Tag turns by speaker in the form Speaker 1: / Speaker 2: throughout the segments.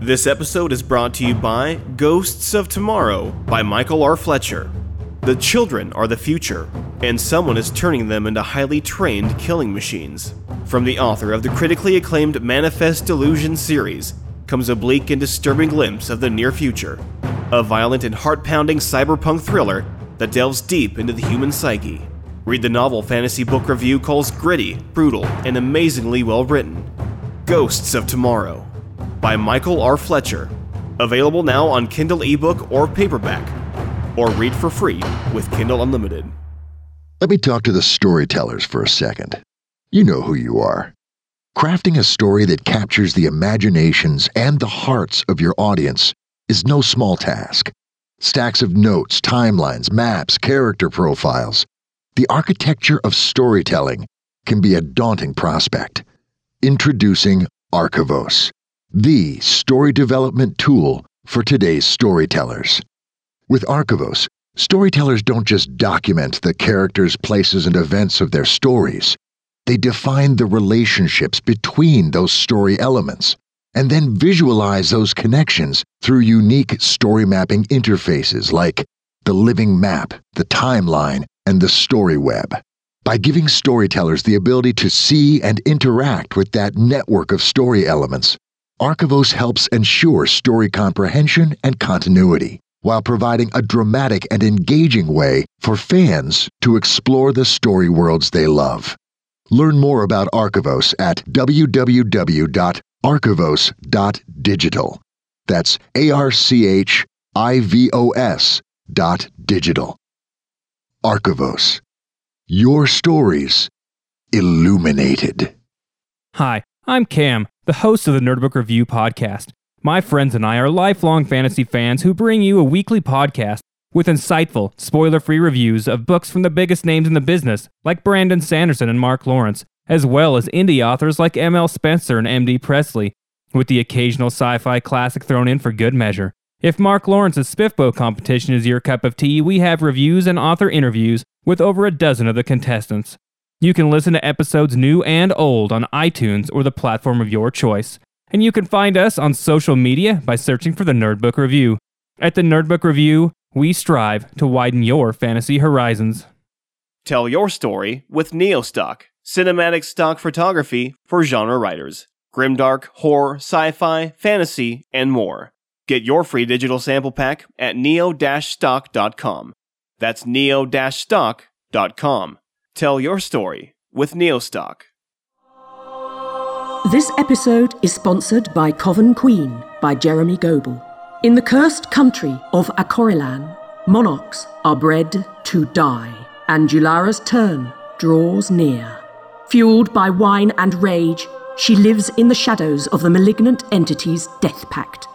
Speaker 1: This episode is brought to you by Ghosts of Tomorrow by Michael R. Fletcher. The children are the future, and someone is turning them into highly trained killing machines. From the author of the critically acclaimed Manifest Delusion series comes a bleak and disturbing glimpse of the near future. A violent and heart pounding cyberpunk thriller that delves deep into the human psyche. Read the novel Fantasy Book Review calls gritty, brutal, and amazingly well written. Ghosts of Tomorrow by Michael R. Fletcher. Available now on Kindle ebook or paperback, or read for free with Kindle Unlimited.
Speaker 2: Let me talk to the storytellers for a second. You know who you are. Crafting a story that captures the imaginations and the hearts of your audience is no small task. Stacks of notes, timelines, maps, character profiles. The architecture of storytelling can be a daunting prospect. Introducing Archivos, the story development tool for today's storytellers. With Archivos, storytellers don't just document the characters, places, and events of their stories. They define the relationships between those story elements and then visualize those connections through unique story mapping interfaces like the living map, the timeline, and the story web. By giving storytellers the ability to see and interact with that network of story elements, Archivos helps ensure story comprehension and continuity while providing a dramatic and engaging way for fans to explore the story worlds they love. Learn more about Archivos at www.archivos.digital. That's A R C H I V O S dot digital. Archivos. Your stories illuminated.
Speaker 3: Hi, I'm Cam, the host of the Nerd Book Review podcast. My friends and I are lifelong fantasy fans who bring you a weekly podcast with insightful, spoiler free reviews of books from the biggest names in the business, like Brandon Sanderson and Mark Lawrence, as well as indie authors like M.L. Spencer and M.D. Presley, with the occasional sci fi classic thrown in for good measure. If Mark Lawrence's SPFBO competition is your cup of tea, we have reviews and author interviews with over a dozen of the contestants. You can listen to episodes new and old on iTunes or the platform of your choice. And you can find us on social media by searching for the Nerd Book Review. At the Nerd Book Review, we strive to widen your fantasy horizons.
Speaker 1: Tell your story with Neostock, cinematic stock photography for genre writers. Grimdark, horror, sci fi, fantasy, and more. Get your free digital sample pack at neo-stock.com. That's neo-stock.com. Tell your story with Neostock.
Speaker 4: This episode is sponsored by Coven Queen by Jeramy Goble. In the cursed country of Akorilan, monarchs are bred to die, and Julara's turn draws near. Fueled by wine and rage, she lives in the shadows of the malignant entity's death pact.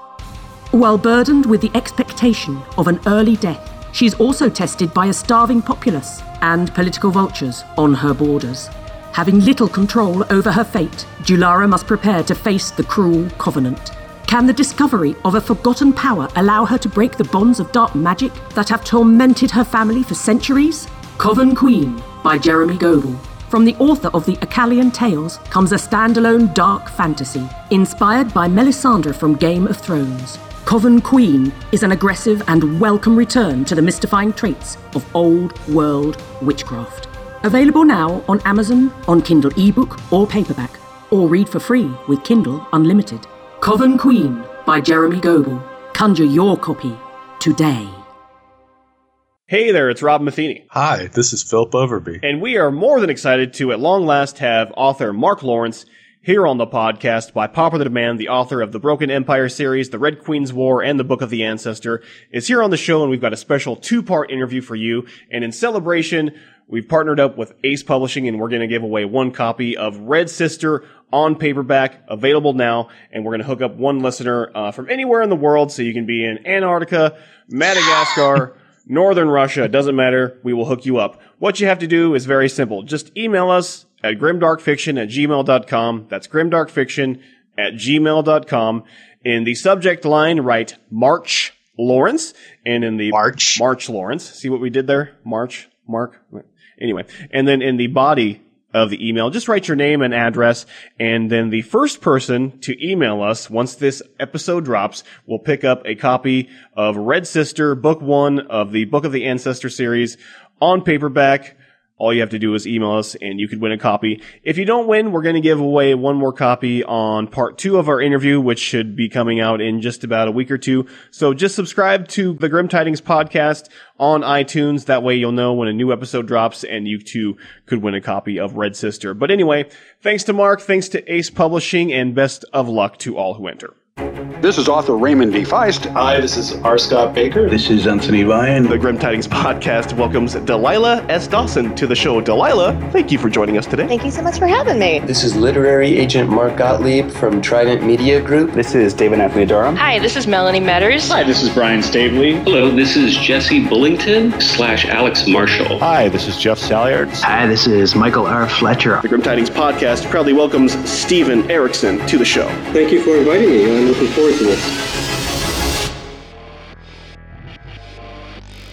Speaker 4: While burdened with the expectation of an early death, she is also tested by a starving populace and political vultures on her borders. Having little control over her fate, Julara must prepare to face the cruel Covenant. Can the discovery of a forgotten power allow her to break the bonds of dark magic that have tormented her family for centuries? Coven Queen by Jeramy Goble. From the author of the Acalian Tales comes a standalone dark fantasy, inspired by Melisandre from Game of Thrones. Coven Queen is an aggressive and welcome return to the mystifying traits of old world witchcraft. Available now on Amazon, on Kindle ebook or paperback, or read for free with Kindle Unlimited. Coven Queen by Jeramy Goble. Conjure your copy today.
Speaker 1: Hey there, it's Rob Matheny.
Speaker 5: Hi, this is Philip Overby.
Speaker 1: And we are more than excited to, at long last, have author Mark Lawrence here on the podcast by popular demand. The author of the Broken Empire series, The Red Queen's War, and the Book of the Ancestor is here on the show, and we've got a special two-part interview for you. And in celebration, we've partnered up with Ace Publishing, and we're going to give away one copy of Red Sister on paperback, available now. And we're going to hook up one listener uh, from anywhere in the world, so you can be in Antarctica, Madagascar. Northern Russia, it doesn't matter. We will hook you up. What you have to do is very simple. Just email us at grimdarkfiction at gmail.com. That's grimdarkfiction at gmail.com. In the subject line, write March Lawrence. And in the
Speaker 5: March.
Speaker 1: March Lawrence. See what we did there? March, Mark. Anyway. And then in the body of the email. Just write your name and address, and then the first person to email us once this episode drops will pick up a copy of Red Sister, book one of the Book of the Ancestor series on paperback. All you have to do is email us and you could win a copy. If you don't win, we're going to give away one more copy on part two of our interview, which should be coming out in just about a week or two. So just subscribe to the Grim Tidings podcast on iTunes. That way you'll know when a new episode drops and you too could win a copy of Red Sister. But anyway, thanks to Mark, thanks to Ace Publishing, and best of luck to all who enter.
Speaker 6: This is author Raymond D. Feist.
Speaker 5: Hi, this is R. Scott Baker.
Speaker 7: This is Anthony Ryan.
Speaker 1: The Grim Tidings podcast welcomes Delilah S. Dawson to the show. Delilah, thank you for joining us today.
Speaker 8: Thank you so much for having me.
Speaker 9: This is literary agent Mark Gottlieb from Trident Media Group.
Speaker 10: This is David Anthony Durham.
Speaker 11: Hi, this is Melanie Meadors.
Speaker 12: Hi, this is Brian Staveley.
Speaker 13: Hello, this is Jesse Bullington slash Alex Marshall.
Speaker 14: Hi, this is Jeff Salyards.
Speaker 15: Hi, this is Michael R. Fletcher.
Speaker 1: The Grim Tidings podcast proudly welcomes Steven Erikson to the show.
Speaker 16: Thank you for inviting me. I'm looking forward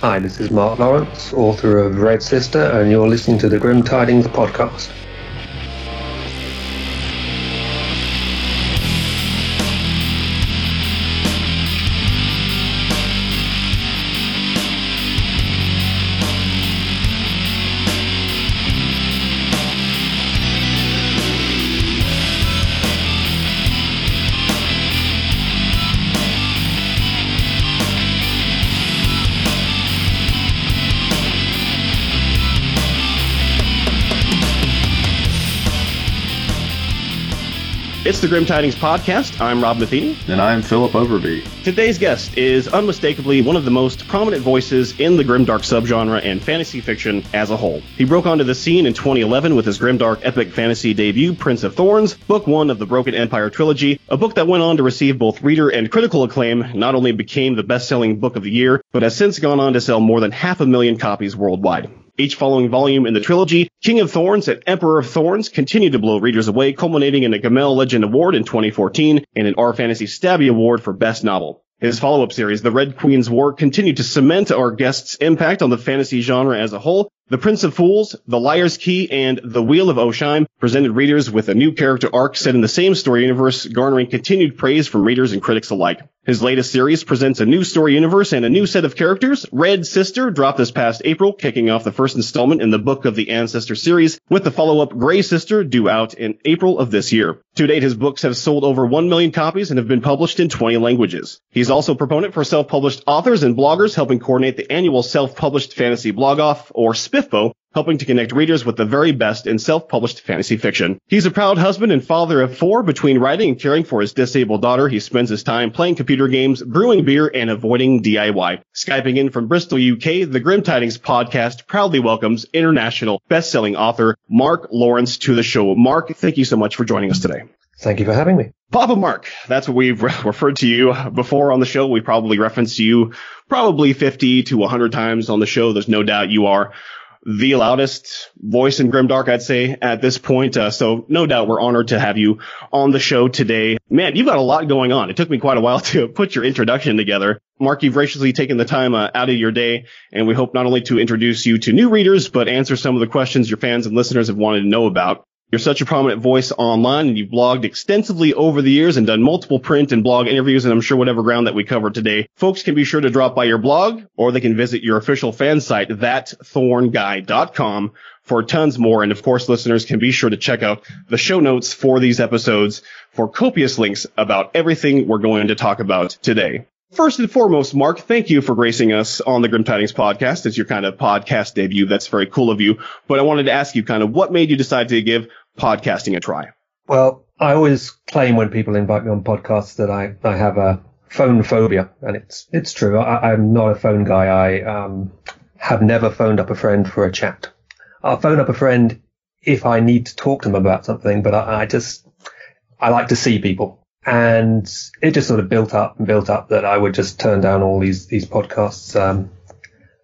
Speaker 17: Hi, this is Mark Lawrence, author of Red Sister, and you're listening to the Grim Tidings podcast.
Speaker 1: It's the Grim Tidings Podcast. I'm Rob Matheny.
Speaker 5: And I'm Philip Overby.
Speaker 1: Today's guest is unmistakably one of the most prominent voices in the grimdark subgenre and fantasy fiction as a whole. He broke onto the scene in 2011 with his grimdark epic fantasy debut, Prince of Thorns, book one of the Broken Empire trilogy, a book that went on to receive both reader and critical acclaim, not only became the best-selling book of the year, but has since gone on to sell more than half a million copies worldwide. Each following volume in the trilogy, King of Thorns and Emperor of Thorns continue to blow readers away, culminating in a Gemmell Legend Award in 2014 and an R Fantasy Stabby Award for Best Novel. His follow-up series, The Red Queen's War, continued to cement our guest's impact on the fantasy genre as a whole. The Prince of Fools, The Liar's Key, and The Wheel of Osheim presented readers with a new character arc set in the same story universe, garnering continued praise from readers and critics alike. His latest series presents a new story universe and a new set of characters. Red Sister dropped this past April, kicking off the first installment in the Book of the Ancestor series, with the follow-up Grey Sister due out in April of this year. To date, his books have sold over 1 million copies and have been published in 20 languages. He's also a proponent for self-published authors and bloggers, helping coordinate the annual self-published fantasy blog off, or SPFBO, helping to connect readers with the very best in self-published fantasy fiction. He's a proud husband and father of four. Between writing and caring for his disabled daughter, he spends his time playing computer games, brewing beer, and avoiding DIY. Skyping in from Bristol, UK, the Grim Tidings podcast proudly welcomes international best-selling author Mark Lawrence to the show. Mark, thank you so much for joining us today.
Speaker 17: Thank you for having me.
Speaker 1: Papa Mark, that's what we've referred to you before on the show. We probably referenced you probably 50 to 100 times on the show. There's no doubt you are the loudest voice in Grimdark, I'd say, at this point. Uh, so no doubt we're honored to have you on the show today. Man, you've got a lot going on. It took me quite a while to put your introduction together. Mark, you've graciously taken the time uh, out of your day, and we hope not only to introduce you to new readers, but answer some of the questions your fans and listeners have wanted to know about. You're such a prominent voice online and you've blogged extensively over the years and done multiple print and blog interviews and I'm sure whatever ground that we cover today. Folks can be sure to drop by your blog or they can visit your official fan site, thatthornguy.com for tons more. And of course, listeners can be sure to check out the show notes for these episodes for copious links about everything we're going to talk about today. First and foremost, Mark, thank you for gracing us on the Grim Tidings podcast. It's your kind of podcast debut. That's very cool of you. But I wanted to ask you kind of what made you decide to give podcasting a try?
Speaker 17: Well, I always claim when people invite me on podcasts that I, I have a phone phobia, and it's it's true. I, am not a phone guy. I um, have never phoned up a friend for a chat. I'll phone up a friend if I need to talk to them about something, but I, I just I like to see people and it just sort of built up and built up that I would just turn down all these these podcasts um,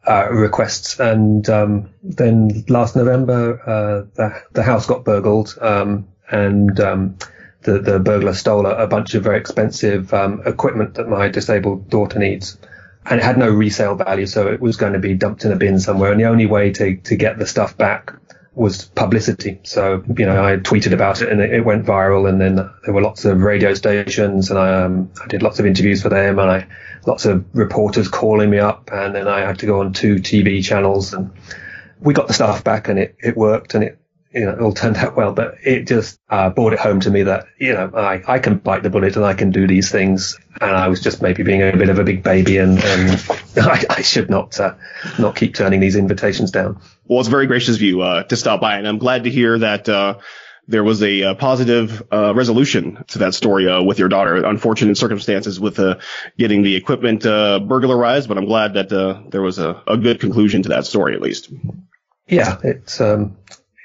Speaker 17: uh, requests, and um, then last November uh, the the house got burgled, um, and um, the the burglar stole a, a, bunch of very expensive um, equipment that my disabled daughter needs. And it had no resale value, so it was going to be dumped in a bin somewhere. And the only way to, to get the stuff back was publicity. So, you know, I tweeted about it and it, it went viral and then there were lots of radio stations and I, um, I did lots of interviews for them and I, lots of reporters calling me up and then I had to go on two TV channels and we got the stuff back and it, it worked and it, you know, it all turned out well, but it just uh, brought it home to me that, you know, I, I can bite the bullet and I can do these things. And I was just maybe being a bit of a big baby and, and I, I, should not, uh, not keep turning these invitations down.
Speaker 1: Well, it's very gracious of you, uh, to stop by. And I'm glad to hear that, uh, there was a, a uh, positive uh, resolution to that story uh, with your daughter. Unfortunate circumstances with uh, getting the equipment burglarized, but I'm glad that there was a, a, good conclusion to that story at least.
Speaker 17: Yeah, it's um,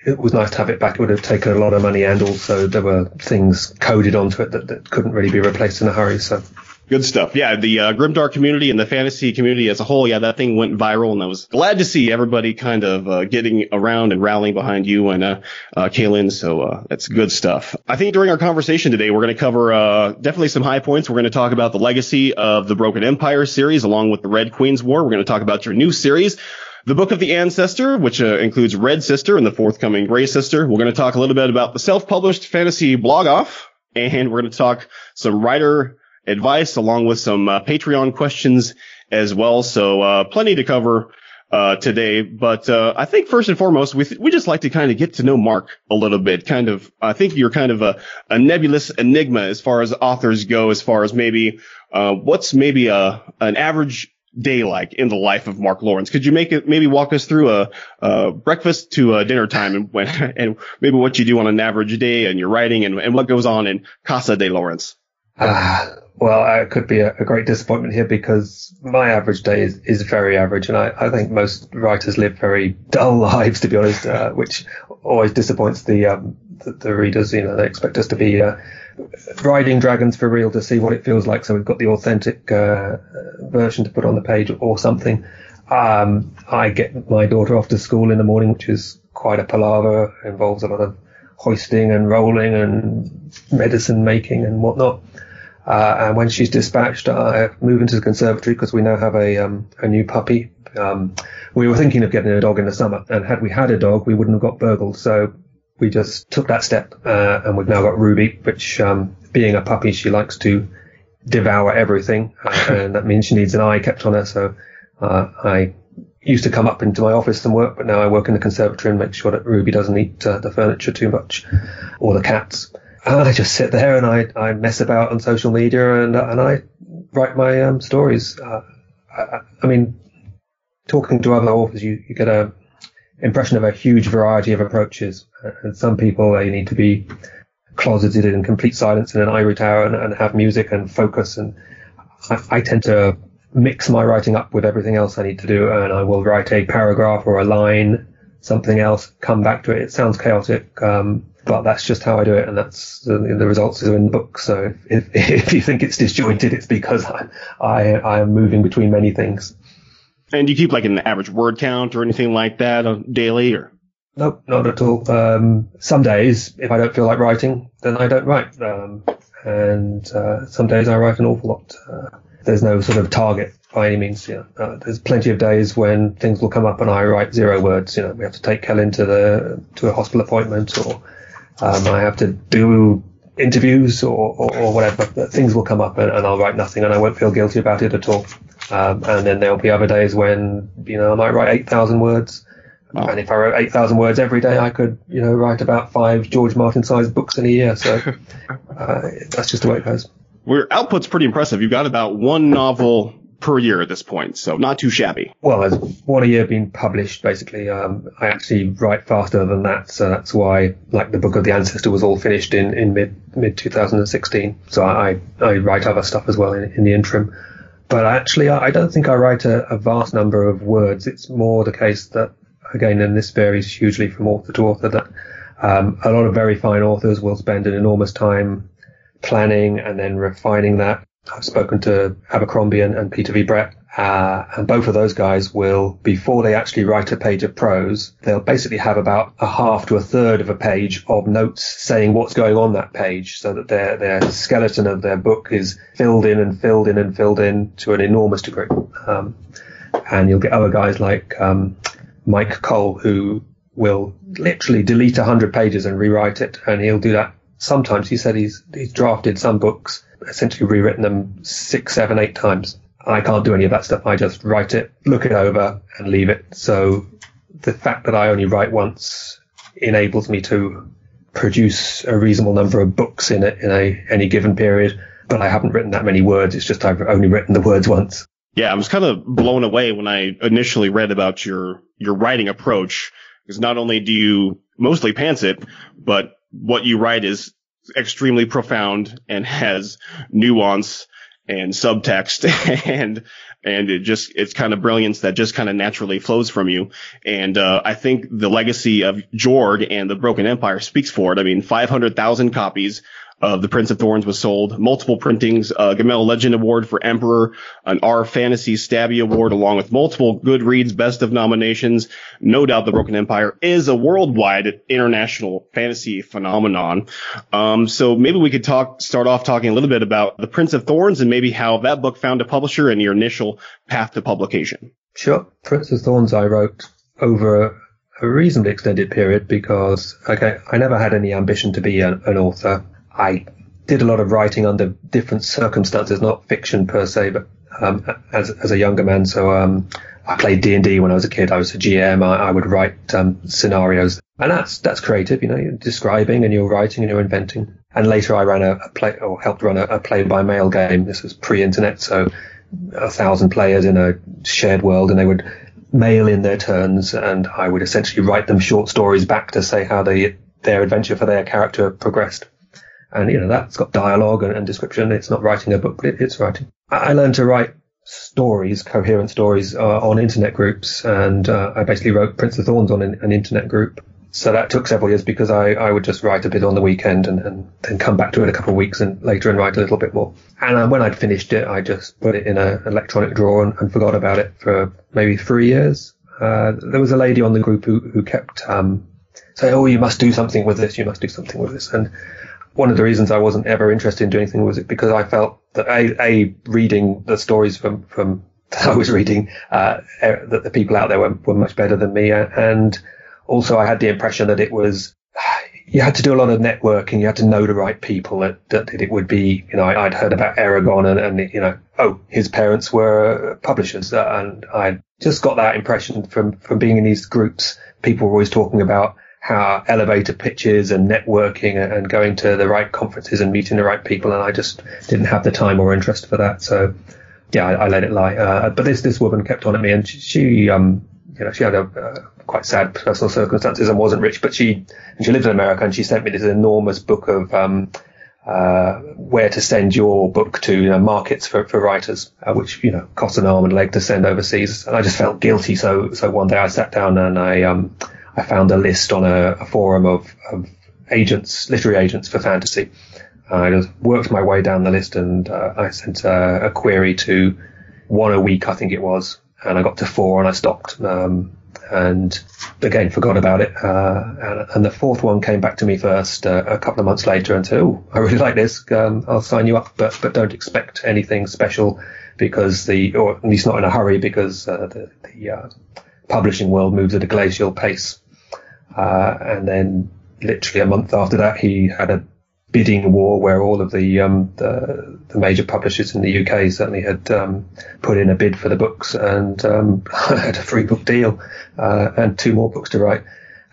Speaker 17: it was nice to have it back. It would have taken a lot of money, and also there were things coded onto it that, that couldn't really be replaced in a hurry. So
Speaker 1: Good stuff. Yeah, the uh, Grimdark community and the fantasy community as a whole, yeah, that thing went viral, and I was glad to see everybody kind of uh, getting around and rallying behind you and uh, uh, Celyn. So uh, that's good stuff. I think during our conversation today, we're going to cover uh, definitely some high points. We're going to talk about the legacy of the Broken Empire series, along with the Red Queen's War. We're going to talk about your new series. The Book of the Ancestor, which uh, includes Red Sister and the forthcoming Gray Sister. We're going to talk a little bit about the self-published fantasy blog off, and we're going to talk some writer advice along with some uh, Patreon questions as well. So uh, plenty to cover uh, today. But uh, I think first and foremost, we th- we just like to kind of get to know Mark a little bit. Kind of, I think you're kind of a, a nebulous enigma as far as authors go. As far as maybe uh, what's maybe a an average day like in the life of Mark Lawrence? Could you make it maybe walk us through a, a breakfast to a dinner time and when and maybe what you do on an average day and your writing and, and what goes on in Casa de Lawrence?
Speaker 17: Uh, well, it could be a, a, great disappointment here because my average day is, is very average, and I, I think most writers live very dull lives, to be honest, uh, which always disappoints the, um, the, the readers. You know, they expect us to be uh, riding dragons for real to see what it feels like. So we've got the authentic uh, version to put on the page or something. Um, I get my daughter off to school in the morning, which is quite a palaver. It involves a lot of hoisting and rolling and medicine making and whatnot. Uh, and when she's dispatched, I move into the conservatory because we now have a um, a new puppy. Um, we were thinking of getting a dog in the summer, and had we had a dog, we wouldn't have got burgled. So we just took that step, uh, and we've now got Ruby, which, um, being a puppy, she likes to devour everything, uh, and that means she needs an eye kept on her. So uh, I used to come up into my office and work, but now I work in the conservatory and make sure that Ruby doesn't eat uh, the furniture too much or the cats. And I just sit there and I, I mess about on social media and and I write my um, stories. Uh, I, I, mean, talking to other authors, you, you get a impression of a huge variety of approaches. And some people they need to be closeted in complete silence in an ivory tower and, and have music and focus. And I, I, tend to mix my writing up with everything else I need to do, and I will write a paragraph or a line, something else, come back to it. It sounds chaotic. Um, but that's just how I do it, and that's the, the results are in the book. So if, if you think it's disjointed, it's because I, I I am moving between many things.
Speaker 1: And do you keep like an average word count or anything like that on daily, or?
Speaker 17: Nope, not at all. Um, some days, if I don't feel like writing, then I don't write. Um, and uh, some days I write an awful lot. Uh, there's no sort of target by any means. Know, uh, there's plenty of days when things will come up and I write zero words. You know, we have to take Celyn to the to a hospital appointment, or um, I have to do interviews or, or, or whatever. Things will come up and, and, I'll write nothing and I won't feel guilty about it at all. Um, and then there'll be other days when, you know, I might write 8,000 words. Wow. And if I wrote 8,000 words every day, I could, you know, write about five George Martin sized books in a year. So uh, that's just the way it goes.
Speaker 1: Your output's pretty impressive. You've got about one novel per year at this point, so not too shabby.
Speaker 17: Well, there's one a year being published, basically. Um, I actually write faster than that, so that's why, like, the Book of the Ancestor was all finished in, in mid mid 2016. So I, I write other stuff as well in, in the interim. But actually, I don't think I write a, a vast number of words. It's more the case that, again, and this varies hugely from author to author, that um, a lot of very fine authors will spend an enormous time planning and then refining that I've spoken to Abercrombie and, and Peter V. Brett, uh, and both of those guys will, before they actually write a page of prose, they'll basically have about a half to a third of a page of notes saying what's going on that page, so that their their skeleton of their book is filled in and filled in and filled in to an enormous degree. Um, and you'll get other guys like um, Myke Cole who will literally delete a hundred pages and rewrite it, and he'll do that. Sometimes he said he's he's drafted some books, essentially rewritten them six, seven, eight times. I can't do any of that stuff. I just write it, look it over, and leave it. So the fact that I only write once enables me to produce a reasonable number of books in a, in a any given period. But I haven't written that many words. It's just I've only written the words once.
Speaker 1: Yeah, I was kind of blown away when I initially read about your your writing approach. Because not only do you mostly pants it, but what you write is extremely profound and has nuance and subtext and and it just it's kind of brilliance that just kind of naturally flows from you. And uh, i think the legacy of Jorg and the broken empire speaks for it. I mean 500000 copies of The Prince of Thorns was sold, multiple printings, a Gemmell Legend Award for Emperor, an R Fantasy Stabby Award, along with multiple Goodreads Best of nominations. No doubt The Broken Empire is a worldwide international fantasy phenomenon. Um, so maybe we could talk, start off talking a little bit about The Prince of Thorns and maybe how that book found a publisher and your initial path to publication.
Speaker 17: Sure. Prince of Thorns I wrote over a reasonably extended period because okay, I never had any ambition to be an, an author. I did a lot of writing under different circumstances, not fiction per se, but um, as as a younger man. So um, I played D and D when I was a kid. I was a GM. I, I would write um, scenarios, and that's that's creative. You know, you're describing and you're writing and you're inventing. And later, I ran a, a play or helped run a, a play by mail game. This was pre-internet, so a thousand players in a shared world, and they would mail in their turns, and I would essentially write them short stories back to say how they their adventure for their character progressed. And, you know, that's got dialogue and, and description. It's not writing a book, but it, it's writing. I learned to write stories, coherent stories, uh, on internet groups. And uh, I basically wrote Prince of Thorns on an, an, internet group. So that took several years because I, I would just write a bit on the weekend and, and then come back to it a couple of weeks and later and write a little bit more. And uh, when I'd finished it, I just put it in an electronic drawer and, and, forgot about it for maybe three years. Uh, there was a lady on the group who, who kept um, saying, "Oh, you must do something with this. You must do something with this." And one of the reasons I wasn't ever interested in doing anything was because I felt that a, a reading the stories from from that I was reading uh, that the people out there were, were much better than me, and also I had the impression that it was you had to do a lot of networking. You had to know the right people. That, that it would be, you know, I, would heard about Eragon and, and, you know, oh, his parents were publishers, and I just got that impression from from being in these groups. People were always talking about how elevator pitches and networking and going to the right conferences and meeting the right people. And I just didn't have the time or interest for that. So yeah, I, I let it lie. Uh, but this, this woman kept on at me and she, she um, you know, she had a, quite sad personal circumstances and wasn't rich, but she, and she lived in America and she sent me this enormous book of, um, uh, where to send your book to, you know, markets for, for writers, uh, which, you know, cost an arm and leg to send overseas. And I just felt guilty. So, so one day I sat down and I, um, I found a list on a, a forum of, of, agents, literary agents for fantasy. I just worked my way down the list and uh, I sent a, a, query to one a week, I think it was, and I got to four and I stopped. Um, and again, forgot about it. Uh, and, and, the fourth one came back to me first uh, a couple of months later and said, "Oh, I really like this. Um, I'll sign you up, but but don't expect anything special because the, or at least not in a hurry because uh, the, the uh, publishing world moves at a glacial pace." Uh, and then literally a month after that, he had a bidding war where all of the, um, the, the major publishers in the UK certainly had um, put in a bid for the books, and um, had a free book deal uh, and two more books to write.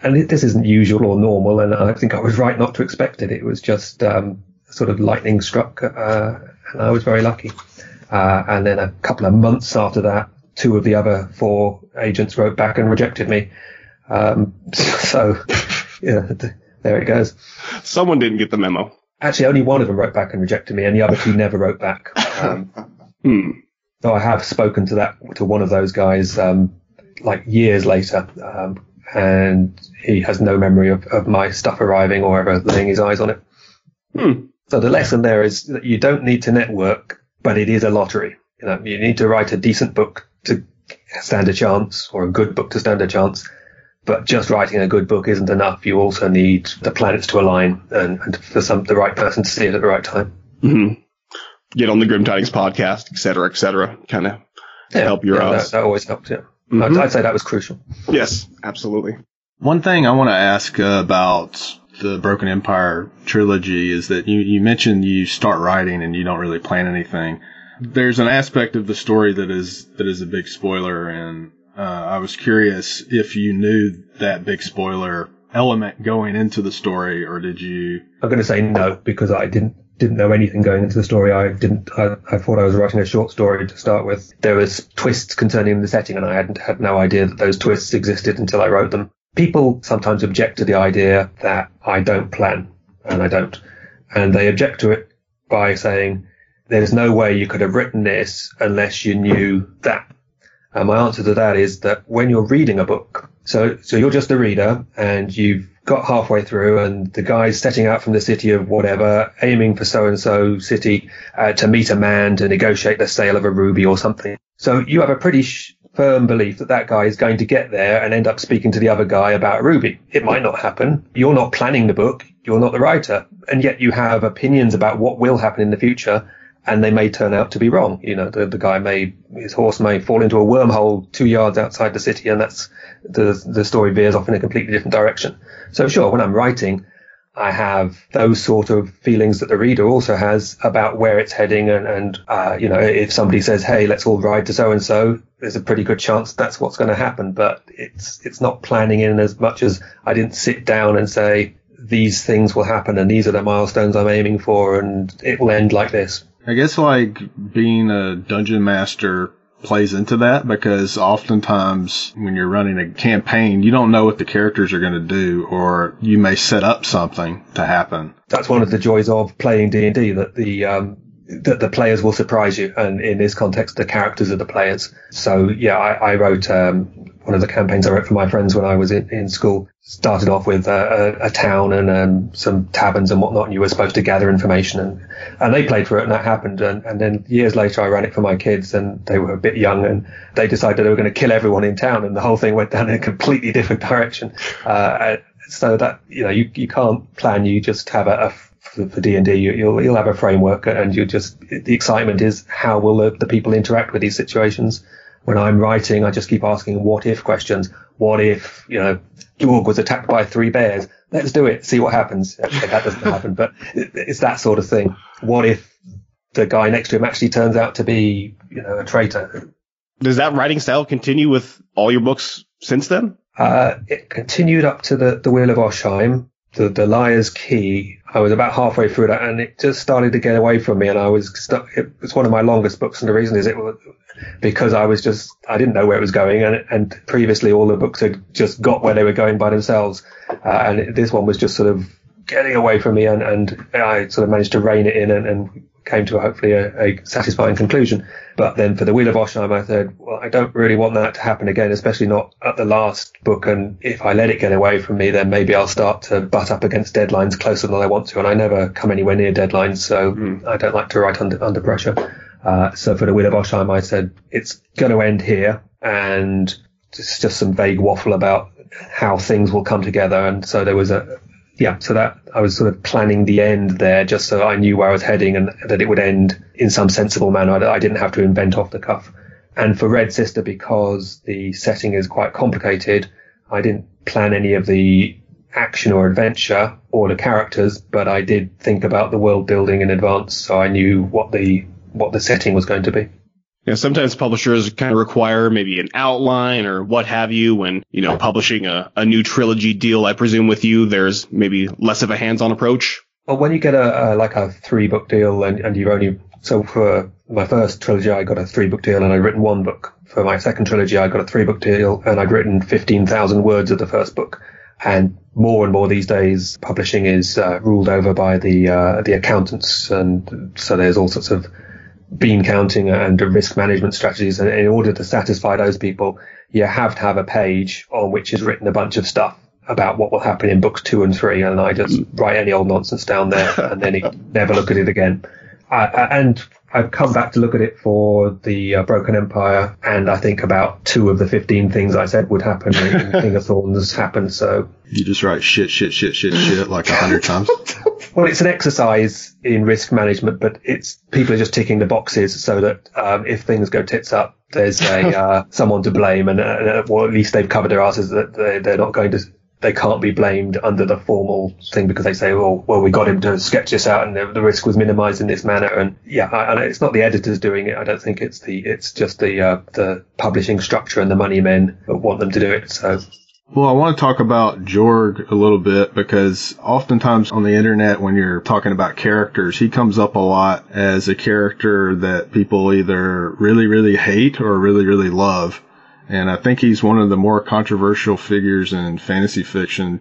Speaker 17: And it, this isn't usual or normal, and I think I was right not to expect it. It was just um, sort of lightning struck, uh, and I was very lucky. Uh, and then a couple of months after that, two of the other four agents wrote back and rejected me. Um, so, yeah, there it goes.
Speaker 1: Someone didn't get the memo.
Speaker 17: Actually, only one of them wrote back and rejected me, and the other two never wrote back. Um,
Speaker 1: hmm.
Speaker 17: So I have spoken to that to one of those guys um, like years later, um, and he has no memory of, of my stuff arriving or ever laying his eyes on it.
Speaker 1: Hmm.
Speaker 17: So the lesson there is that you don't need to network, but it is a lottery. You know, you need to write a decent book to stand a chance, or a good book to stand a chance, but just writing a good book isn't enough. You also need the planets to align and, and for some the right person to see it at the right time.
Speaker 1: Mm-hmm. Get on the Grim Tidings podcast, et cetera, et cetera. Kind of yeah, help your
Speaker 17: yeah, that, that, always helps. Yeah, mm-hmm. I'd, I'd say that was crucial.
Speaker 1: Yes, absolutely.
Speaker 5: One thing I want to ask uh, about the Broken Empire trilogy is that you, you mentioned you start writing and you don't really plan anything. There's an aspect of the story that is that is a big spoiler, and uh, I was curious if you knew that big spoiler element going into the story, or did you?
Speaker 17: I'm going to say no because I didn't didn't know anything going into the story. I didn't. I, I, thought I was writing a short story to start with. There was twists concerning the setting, and I hadn't had no idea that those twists existed until I wrote them. People sometimes object to the idea that I don't plan, and I don't, and they object to it by saying there's no way you could have written this unless you knew that. And my answer to that is that when you're reading a book, so so you're just a reader and you've got halfway through and the guy's setting out from the city of whatever, aiming for so and so city uh, to meet a man to negotiate the sale of a ruby or something. So you have a pretty sh- firm belief that that guy is going to get there and end up speaking to the other guy about ruby. It might not happen. You're not planning the book. You're not the writer. And yet you have opinions about what will happen in the future and they may turn out to be wrong. You know, the, the guy may, his horse may fall into a wormhole two yards outside the city and that's the, the story veers off in a completely different direction. So sure, when I'm writing, I have those sort of feelings that the reader also has about where it's heading. And, and uh, you know, if somebody says, Hey, let's all ride to so and so, there's a pretty good chance that's what's going to happen. But it's, it's not planning in as much as I didn't sit down and say, these things will happen and these are the milestones I'm aiming for and it will end like this.
Speaker 5: I guess like being a dungeon master plays into that because oftentimes when you're running a campaign, you don't know what the characters are going to do, or you may set up something to happen.
Speaker 17: That's one of the joys of playing D and D that the um, that the players will surprise you, and in this context, the characters are the players. So yeah, I, I wrote um, one of the campaigns I wrote for my friends when I was in, in school started off with a, a, a town and um, some taverns and whatnot, and you were supposed to gather information, and, and they played for it, and that happened. And, and then years later, I ran it for my kids, and they were a bit young, and they decided they were going to kill everyone in town, and the whole thing went down in a completely different direction. Uh, so that you know, you you can't plan. You just have a, a for D and D, you'll you'll have a framework, and you just the excitement is how will the, the people interact with these situations when I'm writing, I just keep asking what if questions. What if, you know, Jorg was attacked by three bears? Let's do it. See what happens. Okay, that doesn't happen, but it's that sort of thing. What if the guy next to him actually turns out to be, you know, a traitor?
Speaker 1: Does that writing style continue with all your books since then?
Speaker 17: Uh, it continued up to the, the Wheel of Osheim, the, the Liar's Key. I was about halfway through that and it just started to get away from me and I was stuck. It was one of my longest books and the reason is it was because I was just, I didn't know where it was going. And, and previously all the books had just got where they were going by themselves. Uh, and this one was just sort of getting away from me and, and I sort of managed to rein it in and, and came to hopefully a, a, satisfying conclusion. But then for the Wheel of Osheim, I said, well, I don't really want that to happen again, especially not at the last book. And if I let it get away from me, then maybe I'll start to butt up against deadlines closer than I want to. And I never come anywhere near deadlines, so mm. I don't like to write under, under pressure. Uh, so for the Wheel of Osheim, I said it's going to end here, and it's just some vague waffle about how things will come together. And so there was a, yeah, so that I was sort of planning the end there, just so I knew where I was heading and that it would end in some sensible manner. I didn't have to invent off the cuff. And for Red Sister, because the setting is quite complicated, I didn't plan any of the action or adventure or the characters, but I did think about the world building in advance, so I knew what the what the setting was going to be.
Speaker 1: Yeah, sometimes publishers kind of require maybe an outline or what have you when, you know, publishing a, a new trilogy deal. I presume with you, there's maybe less of a hands-on approach.
Speaker 17: Well, when you get a, a like a three book deal and, and you're only, so for my first trilogy, I got a three book deal and I'd written one book. For my second trilogy, I got a three book deal and I'd written 15,000 words of the first book. And more and more these days, publishing is uh, ruled over by the uh, the accountants, and so there's all sorts of bean counting and risk management strategies. And in order to satisfy those people, you have to have a page on which is written a bunch of stuff about what will happen in books two and three. And I just mm. write any old nonsense down there and then never look at it again. I, and I've come back to look at it for the uh, Broken Empire, and I think about two of the 15 things I said would happen in King of Thorns happened. So
Speaker 5: you just write shit, shit, shit, shit, shit like a hundred times.
Speaker 17: Well, it's an exercise in risk management, but it's people are just ticking the boxes so that um, if things go tits up, there's a uh, someone to blame, and uh, well, at least they've covered their asses that they, they're not going to they can't be blamed under the formal thing because they say, well, well, we got him to sketch this out and the, the risk was minimized in this manner. And yeah, I, and it's not the editors doing it. I don't think it's the, it's just the, uh, the publishing structure and the money men that want them to do it. So.
Speaker 5: Well, I want to talk about Jorg a little bit because oftentimes on the internet, when you're talking about characters, he comes up a lot as a character that people either really, really hate or really, really love. And I think he's one of the more controversial figures in fantasy fiction.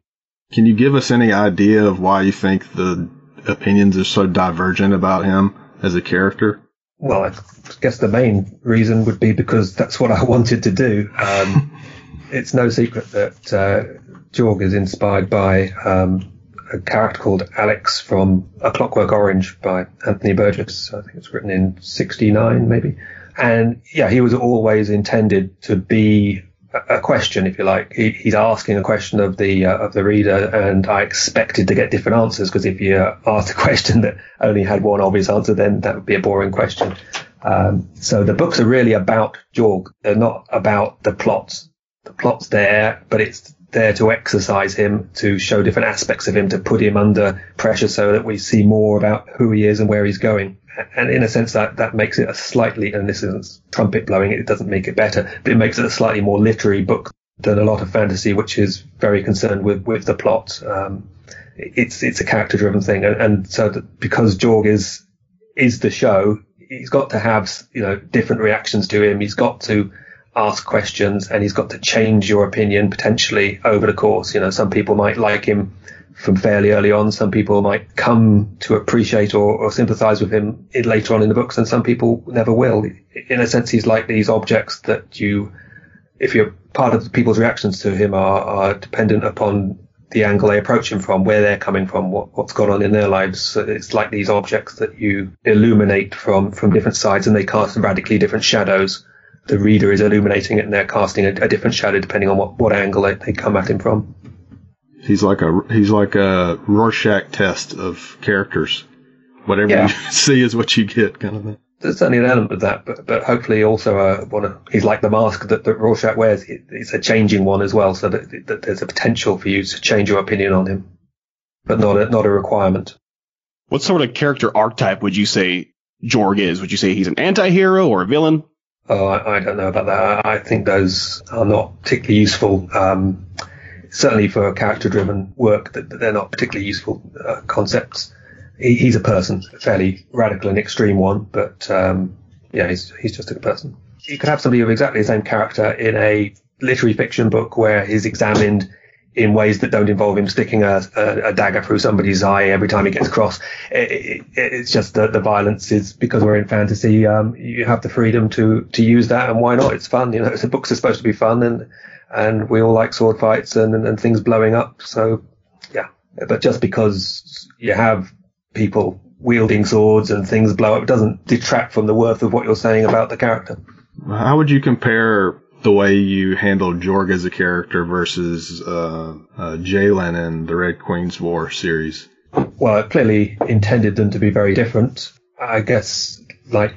Speaker 5: Can you give us any idea of why you think the opinions are so divergent about him as a character?
Speaker 17: Well, I guess the main reason would be because that's what I wanted to do. Um, it's no secret that uh, Jorg is inspired by um, a character called Alex from A Clockwork Orange by Anthony Burgess. I think it's written in 69, maybe. And yeah, he was always intended to be a question, if you like. He, he's asking a question of the uh, of the reader, and I expected to get different answers because if you asked a question that only had one obvious answer, then that would be a boring question. Um, so the books are really about Jorg. They're not about the plots. The plot's there, but it's there to exercise him, to show different aspects of him, to put him under pressure so that we see more about who he is and where he's going. And in a sense that that makes it a slightly and this isn't trumpet blowing it doesn't make it better but it makes it a slightly more literary book than a lot of fantasy which is very concerned with with the plot. Um, it's it's a character driven thing. And, and so because Jorg is is the show he's got to have you know different reactions to him. He's got to ask questions and he's got to change your opinion potentially over the course you know some people might like him from fairly early on. Some people might come to appreciate or, or sympathize with him later on in the books, and some people never will. In a sense, he's like these objects that you, if you're part of people's reactions to him, are, are dependent upon the angle they approach him from, where they're coming from, what, what's gone on in their lives. So it's like these objects that you illuminate from, from different sides, and they cast radically different shadows. The reader is illuminating it, and they're casting a, a different shadow depending on what, what angle they, they come at him from.
Speaker 5: He's like a he's like a Rorschach test of characters. Whatever yeah. you see is what you get, kind of thing.
Speaker 17: There's certainly an element of that, but but hopefully also uh, one of, he's like the mask that, that Rorschach wears. It's a changing one as well, so that, that there's a potential for you to change your opinion on him, but not a, not a requirement.
Speaker 1: What sort of character archetype would you say Jorg is? Would you say he's an anti-hero or a villain?
Speaker 17: Oh, I, I don't know about that. I, think those are not particularly useful. Um, certainly for character driven work that, that, they're not particularly useful uh, concepts. He, he's a person, a fairly radical and extreme one, but um, yeah, he's he's just a person. You could have somebody of exactly the same character in a literary fiction book where he's examined in ways that don't involve him sticking a, a, a dagger through somebody's eye every time he gets across. It, it, it's just that the violence is because we're in fantasy. Um, you have the freedom to to use that, and why not? It's fun. You know, the books are supposed to be fun, and and we all like sword fights and, and, and things blowing up. So yeah, but just because you have people wielding swords and things blow up doesn't detract from the worth of what you're saying about the character.
Speaker 5: How would you compare the way you handled Jorg as a character versus uh, uh, Jalan in the Red Queen's War series?
Speaker 17: Well, I clearly intended them to be very different. I guess, like,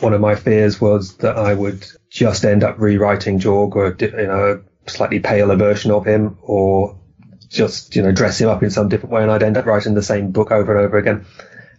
Speaker 17: one of my fears was that I would just end up rewriting Jorg or, you know, a slightly paler version of him or just, you know, dress him up in some different way and I'd end up writing the same book over and over again.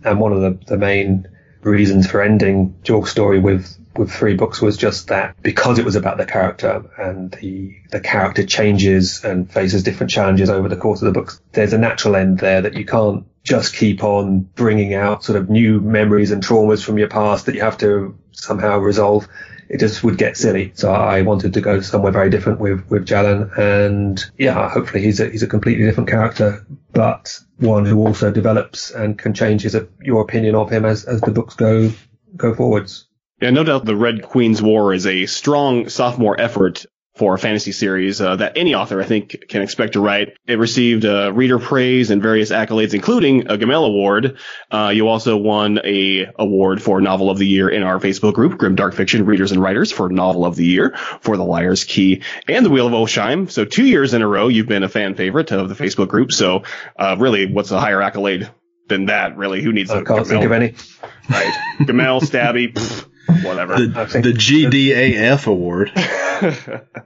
Speaker 17: And one of the, the main reasons for ending Jorg's story with, with three books was just that because it was about the character and the, the character changes and faces different challenges over the course of the books. There's a natural end there that you can't just keep on bringing out sort of new memories and traumas from your past that you have to somehow resolve it just would get silly. So I wanted to go somewhere very different with with Jalan, and yeah, hopefully he's a he's a completely different character, but one who also develops and can change his your opinion of him as as the books go go forwards.
Speaker 1: Yeah, no doubt the Red Queen's War is a strong sophomore effort for a fantasy series uh, that any author, I think, can expect to write. It received uh, reader praise and various accolades, including a Gemmell Award. Uh, you also won a award for Novel of the Year in our Facebook group, Grim Dark Fiction Readers and Writers, for Novel of the Year for The Liar's Key and The Wheel of Osheim. So two years in a row, you've been a fan favorite of the Facebook group. So uh, really, what's a higher accolade than that? Really, who needs
Speaker 17: I a can't Gemmell? think of any.
Speaker 1: Right, Gemmell, Stabby. Whatever.
Speaker 5: The, the GDAF award.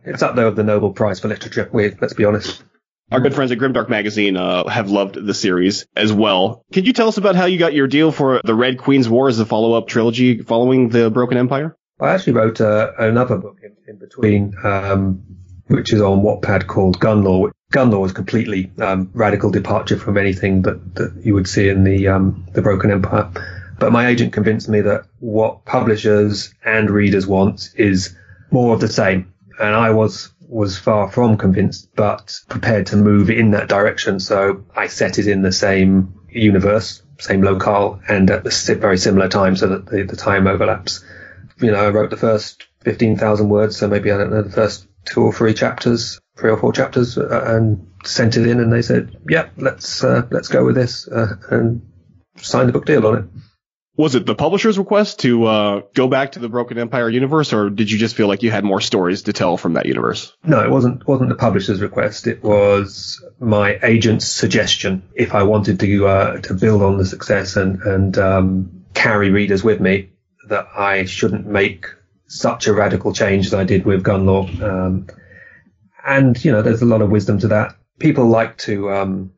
Speaker 17: it's up there with the Nobel Prize for Literature. We, let's be honest.
Speaker 1: Our good friends at Grimdark Magazine uh, have loved the series as well. Can you tell us about how you got your deal for the Red Queen's War as a follow-up trilogy following the Broken Empire?
Speaker 17: I actually wrote uh, another book in, in between, um, which is on Wattpad called Gun Law. Gun Law is completely um, radical departure from anything that, that you would see in the um, the Broken Empire. But my agent convinced me that what publishers and readers want is more of the same. And I was was far from convinced, but prepared to move in that direction. So I set it in the same universe, same locale, and at the very similar time, so that the, the time overlaps. You know, I wrote the first fifteen thousand words, so maybe I don't know the first two or three chapters, three or four chapters, uh, and sent it in, and they said, "Yeah, let's uh, let's go with this," uh, and signed the book deal on it
Speaker 1: was it the publisher's request to uh, go back to the Broken Empire universe, or did you just feel like you had more stories to tell from that universe?
Speaker 17: No, it wasn't. wasn't the publisher's request. It was my agent's suggestion. If I wanted to uh, to build on the success and and um, carry readers with me, that I shouldn't make such a radical change as I did with Gun Law. Um, and you know, there's a lot of wisdom to that. People like to um,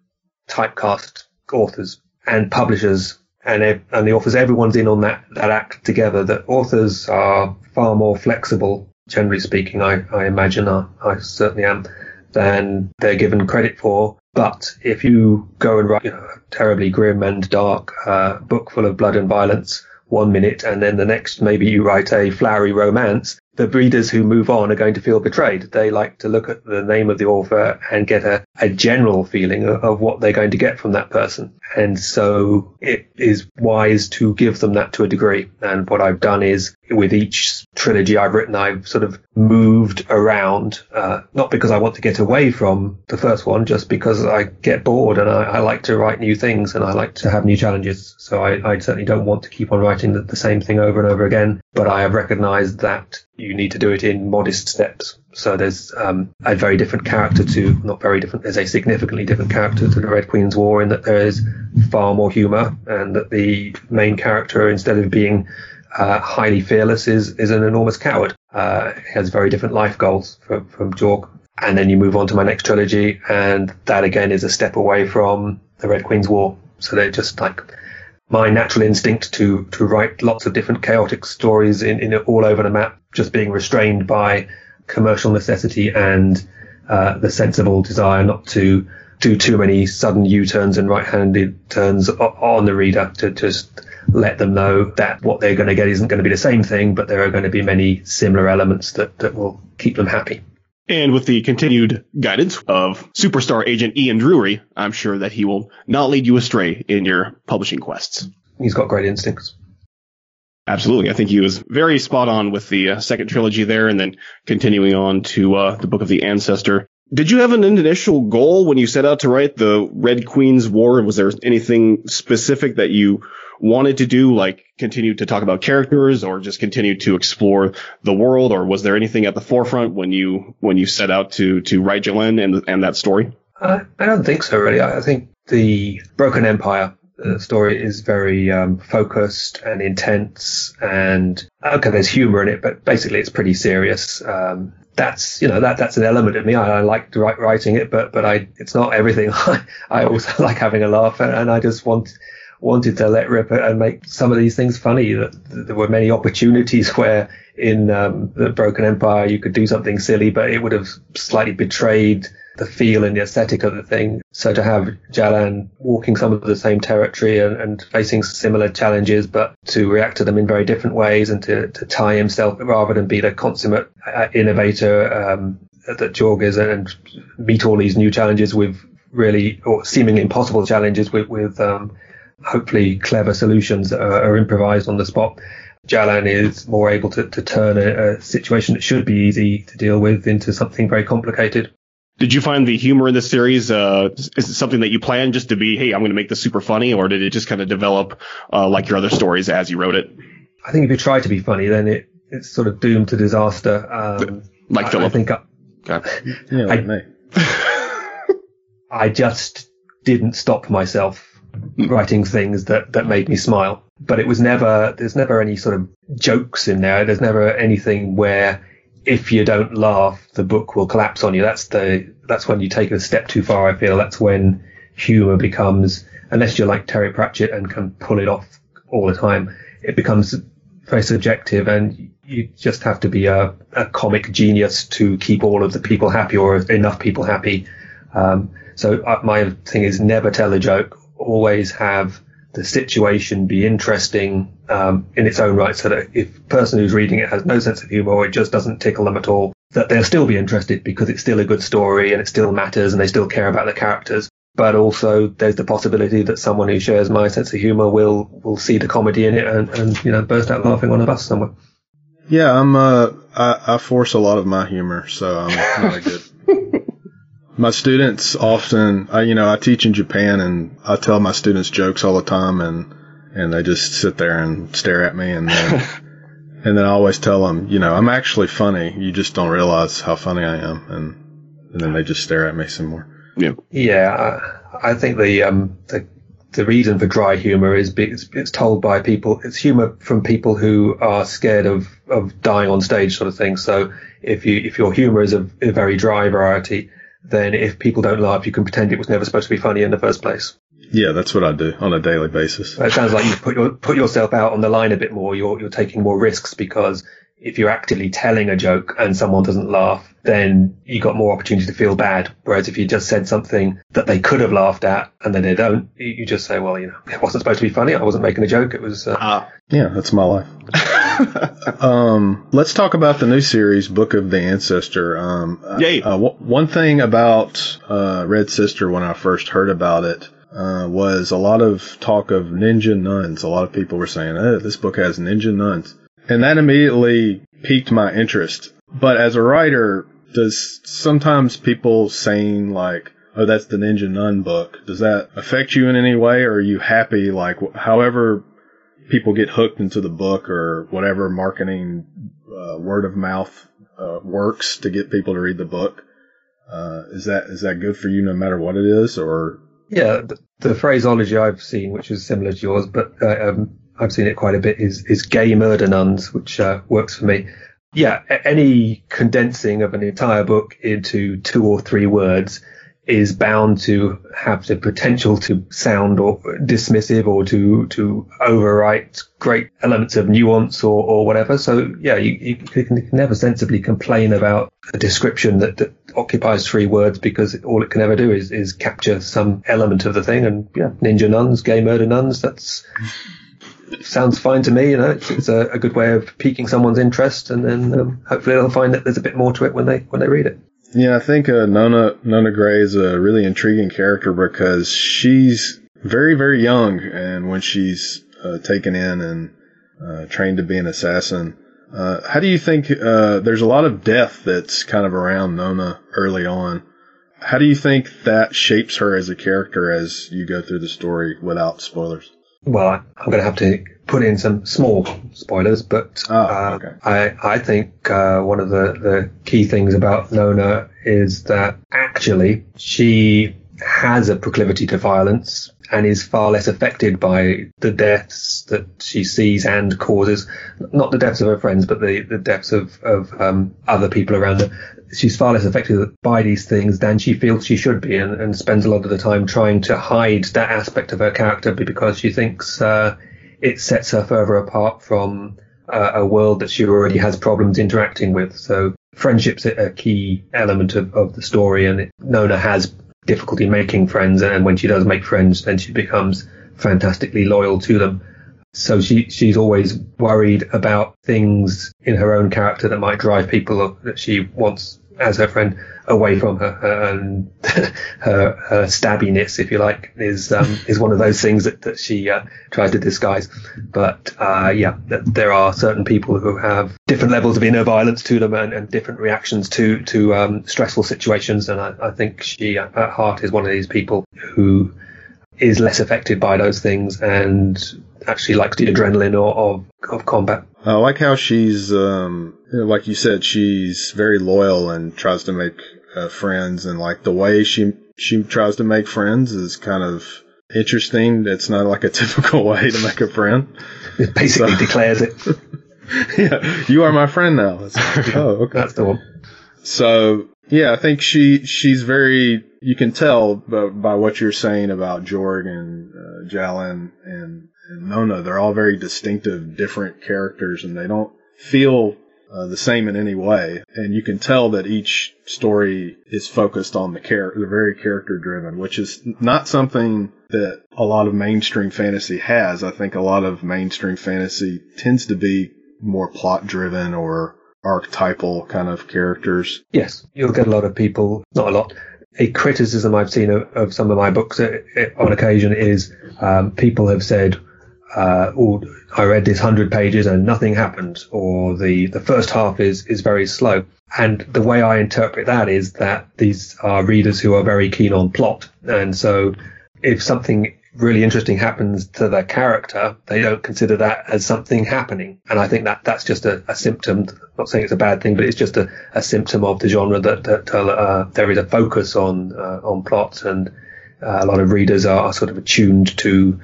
Speaker 17: typecast authors and publishers and and the authors, everyone's in on that that act together. That authors are far more flexible, generally speaking. I I imagine I, I certainly am than they're given credit for. But if you go and write you know, a terribly grim and dark uh, book full of blood and violence one minute, and then the next maybe you write a flowery romance, the readers who move on are going to feel betrayed. They like to look at the name of the author and get a, a general feeling of, of, what they're going to get from that person. And so it is wise to give them that to a degree. And what I've done is with each trilogy I've written, I've sort of moved around, uh, not because I want to get away from the first one, just because I get bored and I, I like to write new things and I like to have new challenges. So I, I certainly don't want to keep on writing the, the same thing over and over again. But I have recognized that you need to do it in modest steps. So there's um, a very different character to, not very different, there's a significantly different character to the Red Queen's War in that there is far more humor and that the main character, instead of being uh, highly fearless, is, is an enormous coward. Uh, has very different life goals from, from Jorg. And then you move on to my next trilogy, and that again is a step away from the Red Queen's War. So they're just like my natural instinct to to write lots of different chaotic stories in, in all over the map, just being restrained by commercial necessity and uh, the sensible desire not to do too many sudden U-turns and right-handed turns on the reader to just let them know that what they're going to get isn't going to be the same thing, but there are going to be many similar elements that, that will keep them happy.
Speaker 1: And with the continued guidance of superstar agent Ian Drury, I'm sure that he will not lead you astray in your publishing quests.
Speaker 17: He's got great instincts.
Speaker 1: Absolutely. I think he was very spot on with the uh, second trilogy there and then continuing on to uh, the Book of the Ancestor. Did you have an initial goal when you set out to write the Red Queen's War? Was there anything specific that you wanted to do, like continue to talk about characters or just continue to explore the world? Or was there anything at the forefront when you, when you set out to, to write Jalan and, and that story?
Speaker 17: Uh, I don't think so, really. I think the Broken Empire uh, story is very um, focused and intense and okay there's humor in it but basically it's pretty serious um, that's you know that that's an element of me I, I like writing it but but I it's not everything I, I also like having a laugh and, and I just want wanted to let rip and make some of these things funny. That there were many opportunities where in um, the Broken Empire you could do something silly, but it would have slightly betrayed the feel and the aesthetic of the thing. So to have Jalan walking some of the same territory and, and, facing similar challenges, but to react to them in very different ways and to, to tie himself rather than be the consummate uh, innovator um, that Jorg is and meet all these new challenges with really or seemingly impossible challenges with, with um, hopefully clever solutions that are, are improvised on the spot. Jalan is more able to, to turn a, a, situation that should be easy to deal with into something very complicated.
Speaker 1: Did you find the humor in this series? Uh, is it something that you planned just to be, hey, I'm going to make this super funny, or did it just kind of develop uh, like your other stories as you wrote it?
Speaker 17: I think if you try to be funny, then it it's sort of doomed to disaster. Um,
Speaker 1: like Philip.
Speaker 17: I, I think I,
Speaker 5: okay. yeah, like I,
Speaker 17: me. I just didn't stop myself writing things that, that made me smile. But it was never, there's never any sort of jokes in there. There's never anything where if you don't laugh, the book will collapse on you. That's the that's when you take it a step too far. I feel that's when humor becomes, unless you're like Terry Pratchett and can pull it off all the time, it becomes very subjective, and you just have to be a, a comic genius to keep all of the people happy or enough people happy. Um, so uh, my thing is never tell a joke. Always have the situation be interesting um, in its own right, so that if the person who's reading it has no sense of humor or it just doesn't tickle them at all, that they'll still be interested because it's still a good story and it still matters and they still care about the characters. But also, there's the possibility that someone who shares my sense of humor will will see the comedy in it and, and you know burst out laughing on a bus somewhere.
Speaker 5: Yeah, I'm. Uh, I, I force a lot of my humor, so I'm not a good. my students often, I, you know, I teach in Japan, and I tell my students jokes all the time, and and they just sit there and stare at me, and then and then I always tell them, you know, I'm actually funny. You just don't realize how funny I am, and and then they just stare at me some more.
Speaker 14: Yeah.
Speaker 17: Yeah, I, I think the um the the reason for dry humor is it's, it's told by people. It's humor from people who are scared of of dying on stage, sort of thing. So if you if your humor is a, a very dry variety, then if people don't laugh, you can pretend it was never supposed to be funny in the first place.
Speaker 5: Yeah, that's what I do on a daily basis.
Speaker 17: It sounds like you put your put yourself out on the line a bit more. You're you're taking more risks because if you're actively telling a joke and someone doesn't laugh, then you got more opportunity to feel bad. Whereas if you just said something that they could have laughed at and then they don't, you just say, well, you know, it wasn't supposed to be funny. I wasn't making a joke. It was. Uh, uh,
Speaker 5: yeah, that's my life. um, let's talk about the new series, Book of the Ancestor. Um,
Speaker 1: Yay.
Speaker 5: Uh, w- one thing about uh, Red Sister when I first heard about it uh, was a lot of talk of ninja nuns. A lot of people were saying, oh, this book has ninja nuns. And that immediately piqued my interest. But as a writer, does sometimes people saying like, oh, that's the Ninja Nun book, does that affect you in any way? Or are you happy, like, however people get hooked into the book or whatever marketing uh, word of mouth uh, works to get people to read the book? Uh, is that is that good for you no matter what it is, or
Speaker 17: yeah, the, the phraseology I've seen, which is similar to yours, but uh, um, I've seen it quite a bit, is is gay murder nuns, which uh, works for me. Yeah, any condensing of an entire book into two or three words is bound to have the potential to sound or dismissive or to to overwrite great elements of nuance or, or whatever. So yeah, you, you can never sensibly complain about a description that, that occupies three words because all it can ever do is, is capture some element of the thing. And yeah, ninja nuns, gay murder nuns, that's sounds fine to me. You know, it's, it's a, a, good way of piquing someone's interest, and then um, hopefully they'll find that there's a bit more to it when they when they read it.
Speaker 5: Yeah, I think uh, Nona Nona Gray is a really intriguing character because she's very very young, and when she's uh, taken in and uh, trained to be an assassin. Uh, how do you think uh, there's a lot of death that's kind of around Nona early on? How do you think that shapes her as a character as you go through the story without spoilers?
Speaker 17: Well, I'm going to have to put in some small spoilers, but
Speaker 5: oh, okay.
Speaker 17: uh, I I think uh, one of the the key things about Nona is that actually she has a proclivity to violence and is far less affected by the deaths that she sees and causes. Not the deaths of her friends, but the, the deaths of, of um, other people around her. She's far less affected by these things than she feels she should be and, and spends a lot of the time trying to hide that aspect of her character because she thinks uh, it sets her further apart from uh, a world that she already has problems interacting with. So friendship's a key element of, of the story and Nona has difficulty making friends, and when she does make friends, then she becomes fantastically loyal to them. So she she's always worried about things in her own character that might drive people that she wants as her friend away from her, and her, her stabbiness, if you like, is um, is one of those things that, that she uh, tries to disguise. But uh, yeah, there are certain people who have different levels of inner violence to them and, and different reactions to to um, stressful situations, and I, I think she at heart is one of these people who is less affected by those things and actually likes the adrenaline of, of combat.
Speaker 5: I like how she's, um, like you said, she's very loyal and tries to make uh, friends, and like the way she she tries to make friends is kind of interesting. It's not like a typical way to make a friend.
Speaker 17: It basically so, declares it.
Speaker 5: yeah, you are my friend now. oh, okay.
Speaker 17: That's the one.
Speaker 5: So yeah, I think she she's very. You can tell by, by what you're saying about Jorg and uh, Jalan and, and Nona. They're all very distinctive, different characters, and they don't feel uh, the same in any way. And you can tell that each story is focused on the character, they're very character driven, which is not something that a lot of mainstream fantasy has. I think a lot of mainstream fantasy tends to be more plot driven or archetypal kind of characters.
Speaker 17: Yes, you'll get a lot of people, not a lot. A criticism I've seen of, of some of my books uh, on occasion is um, people have said, uh, I read this hundred pages and nothing happened, or the, the first half is, is very slow. And the way I interpret that is that these are readers who are very keen on plot. And so if something really interesting happens to their character, they don't consider that as something happening. And I think that that's just a, a symptom. I'm not saying it's a bad thing, but it's just a, a symptom of the genre that, that uh, there is a focus on uh, on plot, and uh, a lot of readers are, sort of attuned to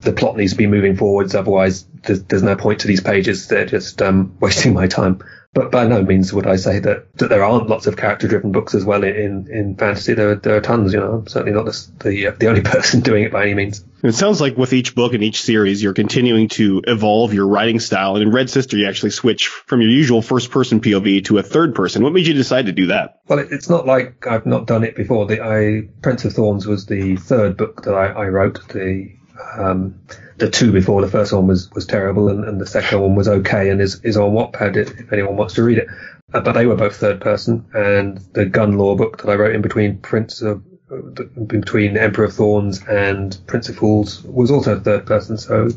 Speaker 17: the plot needs to be moving forwards. Otherwise, there's, there's no point to these pages. They're just um, wasting my time. But by no means would I say that, that there aren't lots of character-driven books as well in, in fantasy. There, there are tons. You know, I'm certainly not the the, uh, the only person doing it by any means.
Speaker 1: It sounds like with each book and each series, you're continuing to evolve your writing style. And in Red Sister, you actually switch from your usual first-person POV to a third person. What made you decide to do that?
Speaker 17: Well, it, it's not like I've not done it before. The I Prince of Thorns was the third book that I, I wrote. The um, the two before the first one was was terrible, and, and the second one was okay, and is is on Wattpad if anyone wants to read it. Uh, but they were both third person, and the gun law book that I wrote in between Prince of in between Emperor of Thorns and Prince of Fools was also third person. So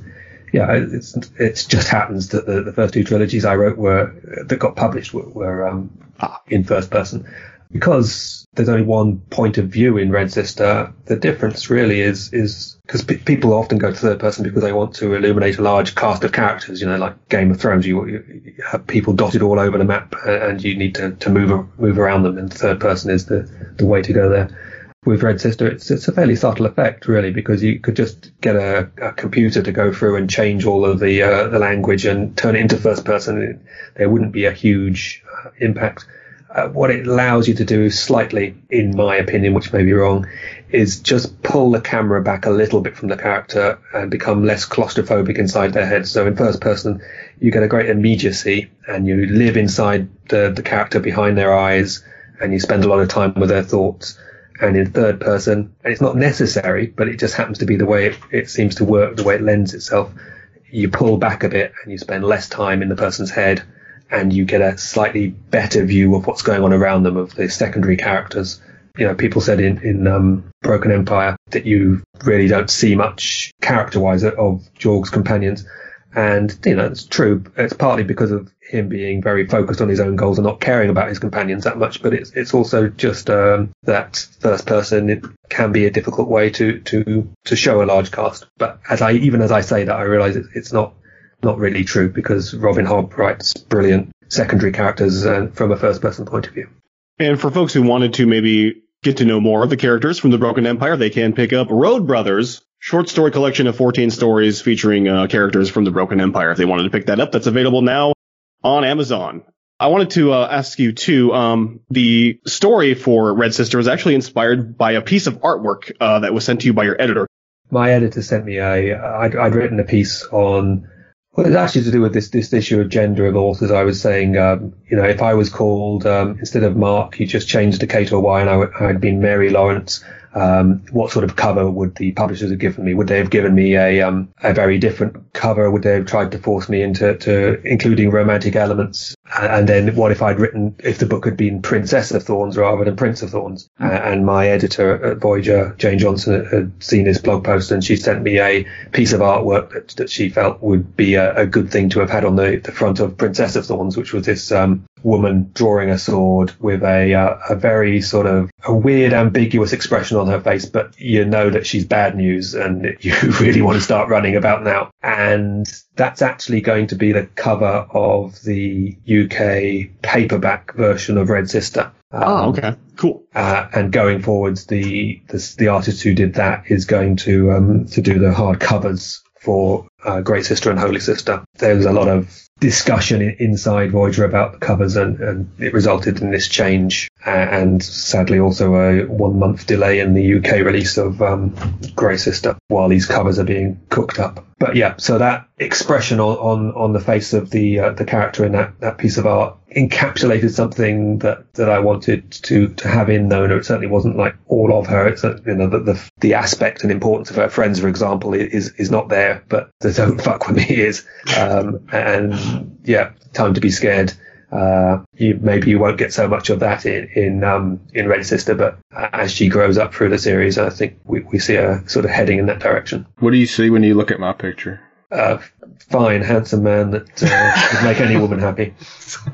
Speaker 17: yeah, it's it just happens that the, the first two trilogies I wrote were that got published were, were um, in first person because there's only one point of view in Red Sister. The difference really is is because people often go to third person because they want to illuminate a large cast of characters. You know, like Game of Thrones, you, you have people dotted all over the map, and you need to, to move move around them. And third person is the the way to go there. With Red Sister, it's it's a fairly subtle effect, really, because you could just get a, a computer to go through and change all of the uh, the language and turn it into first person. There wouldn't be a huge uh, impact uh, what it allows you to do slightly, in my opinion, which may be wrong, is just pull the camera back a little bit from the character and become less claustrophobic inside their head. So in first person, you get a great immediacy and you live inside the, the character behind their eyes and you spend a lot of time with their thoughts. And in third person, and it's not necessary, but it just happens to be the way it, it seems to work, the way it lends itself. You pull back a bit and you spend less time in the person's head and you get a slightly better view of what's going on around them of the secondary characters. You know, people said in, in um, Broken Empire that you really don't see much character-wise of Jorg's companions. And, you know, it's true. It's partly because of him being very focused on his own goals and not caring about his companions that much. But it's, it's also just, um, that first person it can be a difficult way to, to, to show a large cast. But as I, even as I say that, I realize it, it's not not really true because Robin Hobb writes brilliant secondary characters uh, from a first person point of view.
Speaker 1: And for folks who wanted to maybe get to know more of the characters from the Broken Empire, they can pick up Road Brothers, short story collection of 14 stories featuring uh, characters from the Broken Empire. If they wanted to pick that up, that's available now on Amazon. I wanted to uh, ask you too. Um, the story for Red Sister was actually inspired by a piece of artwork uh, that was sent to you by your editor.
Speaker 17: My editor sent me a. I'd, I'd written a piece on well, it's actually to do with this this issue of gender of authors. I was saying, um, you know, if I was called um, instead of Mark, you just changed to Kate or Y, and I, had been Mary Lawrence um, what sort of cover would the publishers have given me? Would they have given me a um, a very different cover? Would they have tried to force me into to including romantic elements? And then what if I'd written if the book had been Princess of Thorns rather than Prince of Thorns? Mm-hmm. and my editor at Voyager, Jane Johnson, had seen this blog post and she sent me a piece of artwork that, that she felt would be a, a good thing to have had on the, the front of Princess of Thorns, which was this um, woman drawing a sword with a uh, a very sort of a weird ambiguous expression on her face but you know that she's bad news and you really want to start running about now and that's actually going to be the cover of the UK paperback version of Red Sister
Speaker 1: um, oh okay cool
Speaker 17: uh, and going forwards the, the, the artist who did that is going to um to do the hard covers for uh, Grey Sister and Holy Sister. There was a lot of discussion inside Voyager about the covers, and, and it resulted in this change, and sadly also a one month delay in the UK release of um, Grey Sister while these covers are being cooked up. But yeah, so that expression on on, on the face of the uh, the character in that, that piece of art encapsulated something that, that I wanted to, to have in. And it certainly wasn't like all of her. It's you know the, the, the aspect and importance of her friends, for example, is is not there, but the don't fuck with me is. Um, and yeah, time to be scared. Uh, you, maybe you won't get so much of that in in, um, in Red Sister, but as she grows up through the series, I think we, we see her sort of heading in that direction.
Speaker 5: What do you see when you look at my picture?
Speaker 17: Uh, fine, handsome man that uh, would make any woman happy.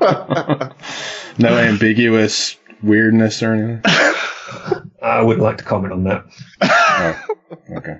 Speaker 5: no ambiguous weirdness or anything.
Speaker 17: I wouldn't like to comment on that.
Speaker 5: oh, okay.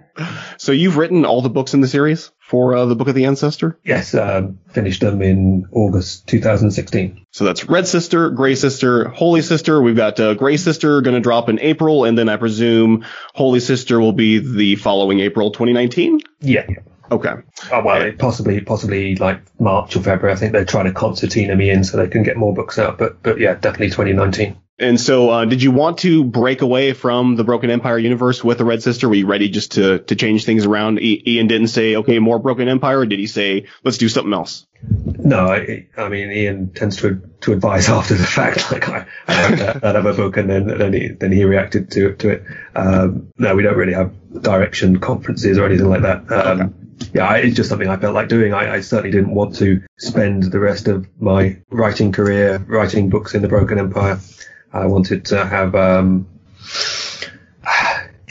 Speaker 1: So you've written all the books in the series for uh, the Book of the Ancestor?
Speaker 17: Yes, um, finished them in August 2016.
Speaker 1: So that's Red Sister, Gray Sister, Holy Sister. We've got uh, Gray Sister going to drop in April, and then I presume Holy Sister will be the following April 2019?
Speaker 17: Yeah.
Speaker 1: Okay.
Speaker 17: Oh, well, possibly, possibly like March or February. I think they're trying to concertina me in so they can get more books out. But, but yeah, definitely 2019.
Speaker 1: And so, uh, did you want to break away from the Broken Empire universe with the Red Sister? Were you ready just to to change things around? I- Ian didn't say, okay, more Broken Empire, or did he say, let's do something else?
Speaker 17: No, I, I mean, Ian tends to to advise after the fact. Like I, I that, that other book, and then then he then he reacted to to it. Um, no, we don't really have direction conferences or anything like that. Um, okay yeah, it's just something I felt like doing. I, I, certainly didn't want to spend the rest of my writing career writing books in the Broken Empire. I wanted to have, um,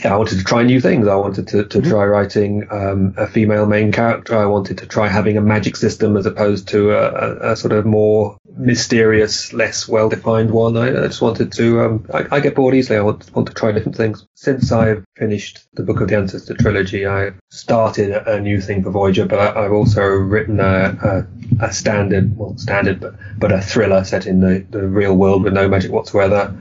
Speaker 17: I wanted to try new things. I wanted to, to mm-hmm. try writing um, a female main character. I wanted to try having a magic system as opposed to a, a, a sort of more mysterious, less well-defined one. I, I just wanted to. Um, I, I, get bored easily. I want, want to try different things. Since I've finished the Book of the Ancestor trilogy, I've started a, new thing for Voyager, but I, have also written a, a, standard, well, standard, but but a thriller set in the, the real world with no magic whatsoever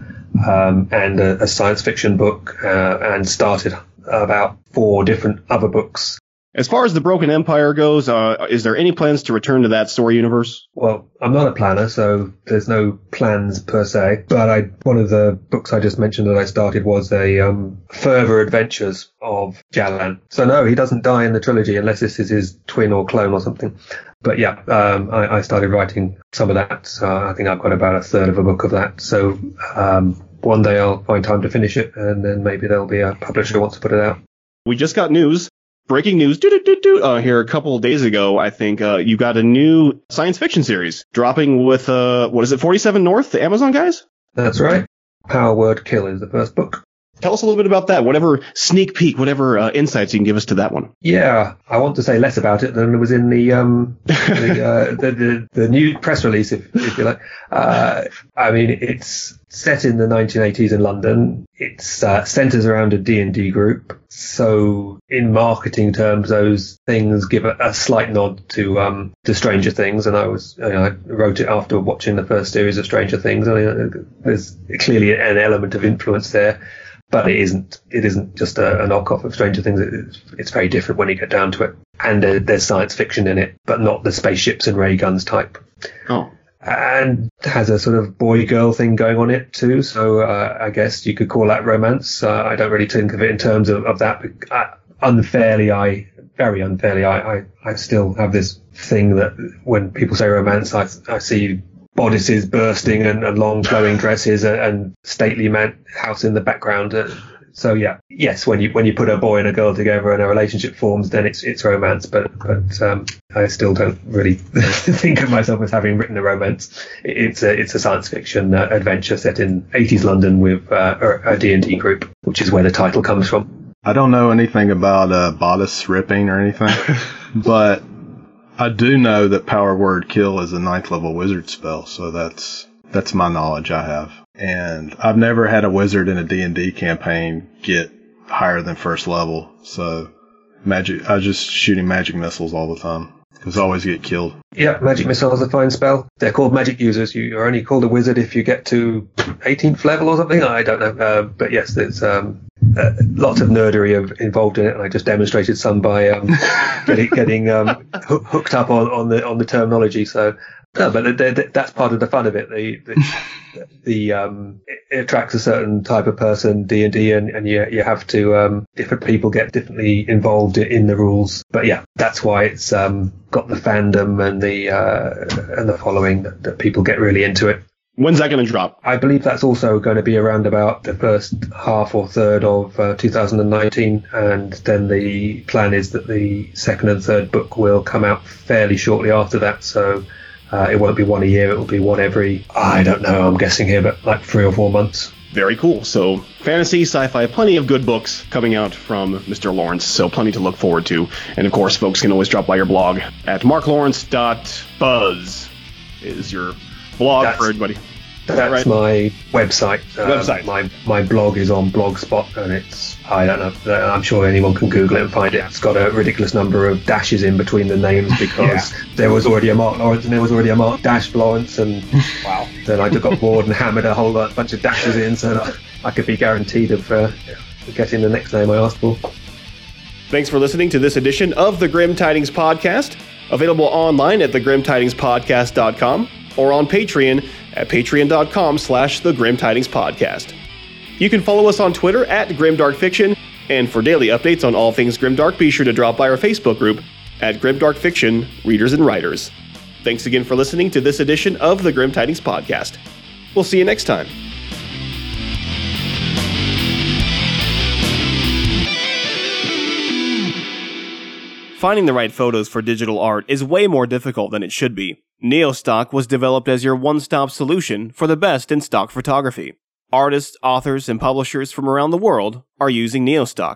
Speaker 17: um, and a, a, science fiction book, uh, and started about four different other books.
Speaker 1: As far as the Broken Empire goes, uh, is there any plans to return to that story universe?
Speaker 17: Well, I'm not a planner, so there's no plans per se. But I, one of the books I just mentioned that I started was a um, further adventures of Jalan. So no, he doesn't die in the trilogy unless this is his twin or clone or something. But yeah, um, I, I, started writing some of that. So I think I've got about a third of a book of that. So um, one day I'll find time to finish it, and then maybe there'll be a publisher who wants to put it out.
Speaker 1: We just got news. Breaking news uh, here a couple of days ago, I think uh, you got a new science fiction series dropping with, uh, what is it, 47 North, the Amazon guys?
Speaker 17: That's right. Power Word Kill is the first book.
Speaker 1: Tell us a little bit about that. Whatever sneak peek, whatever uh, insights you can give us to that one.
Speaker 17: Yeah, I want to say less about it than it was in the um, the, uh, the, the, the new press release, if, if you like. Uh, I mean, it's set in the 1980s in London. It uh, centers around a D&D group. So in marketing terms, those things give a, a slight nod to um, to Stranger Things. And I was you know, I wrote it after watching the first series of Stranger Things. I mean, there's clearly an element of influence there but it isn't. It isn't just a, a knockoff of Stranger Things. It's, it's, very different when you get down to it. And uh, there's science fiction in it, but not the spaceships and ray guns type.
Speaker 1: Oh.
Speaker 17: And has a sort of boy girl thing going on it too. So uh, I guess you could call that romance. Uh, I don't really think of it in terms of, of that. Uh, unfairly, I very unfairly, I, I, I still have this thing that when people say romance, I, I see bodices bursting and, and long flowing dresses and, and stately man house in the background. Uh, so yeah, yes, when you when you put a boy and a girl together and a relationship forms, then it's it's romance. But but um, I still don't really think of myself as having written a romance. It's a it's a science fiction uh, adventure set in 80s London with uh, a D and D group, which is where the title comes from.
Speaker 5: I don't know anything about uh, bodice ripping or anything, but I do know that power word kill is a ninth level wizard spell, so that's that's my knowledge I have. And I've never had a wizard in a D&D campaign get higher than first level. So magic I was just shooting magic missiles all the time. Because I always get killed.
Speaker 17: Yeah, magic missile is a fine spell. They're called magic users. You are only called a wizard if you get to 18th level or something. I don't know. Uh, but yes, it's um, uh, lots of nerdery of, involved in it, and I just demonstrated some by um, getting, getting um, hooked up on, on the on the terminology. So, no, but that's part of the fun of it. The the, the um, it attracts a certain type of person, D and D, and you you have to um, different people get differently involved in the rules. But yeah, that's why it's um, got the fandom and the uh, and the following that, that people get really into it.
Speaker 1: When's that going to drop?
Speaker 17: I believe that's also going to be around about the first half or third of uh, 2019, and then the plan is that the second and third book will come out fairly shortly after that. So uh, it won't be one a year; it will be one every I don't know. I'm guessing here, but like three or four months.
Speaker 1: Very cool. So fantasy, sci-fi, plenty of good books coming out from Mr. Lawrence. So plenty to look forward to. And of course, folks can always drop by your blog at marklawrence.buzz is your blog that's, for everybody.
Speaker 17: That's right? my website.
Speaker 1: Um, website.
Speaker 17: My my blog is on Blogspot, and it's I don't know. I'm sure anyone can Google it and find it. It's got a ridiculous number of dashes in between the names because yeah. there was already a Mark Lawrence and there was already a Mark Dash Lawrence, and wow. Then I got bored and hammered a whole bunch of dashes in so that I could be guaranteed of uh, getting the next name I asked for.
Speaker 1: Thanks for listening to this edition of the Grim Tidings Podcast, available online at thegrimtidingspodcast.com or on Patreon at patreon.com slash the Grim Tidings Podcast. You can follow us on Twitter at GrimDarkFiction, and for daily updates on all things Grimdark, be sure to drop by our Facebook group at Grimdark Fiction Readers and Writers. Thanks again for listening to this edition of the Grim Tidings Podcast. We'll see you next time. Finding the right photos for digital art is way more difficult than it should be. Neostock was developed as your one-stop solution for the best in stock photography. Artists, authors, and publishers from around the world are using Neostock.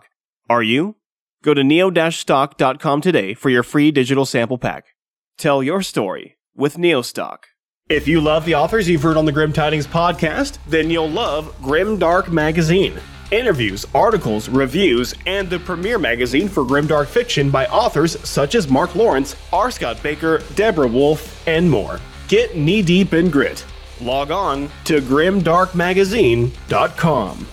Speaker 1: Are you? Go to neo-stock.com today for your free digital sample pack. Tell your story with Neostock. If you love the authors you've heard on the Grim Tidings podcast, then you'll love Grim Dark Magazine interviews, articles, reviews, and the premier magazine for grimdark fiction by authors such as Mark Lawrence, R. Scott Bakker, Deborah Wolf, and more. Get knee deep in grit. Log on to grimdarkmagazine.com.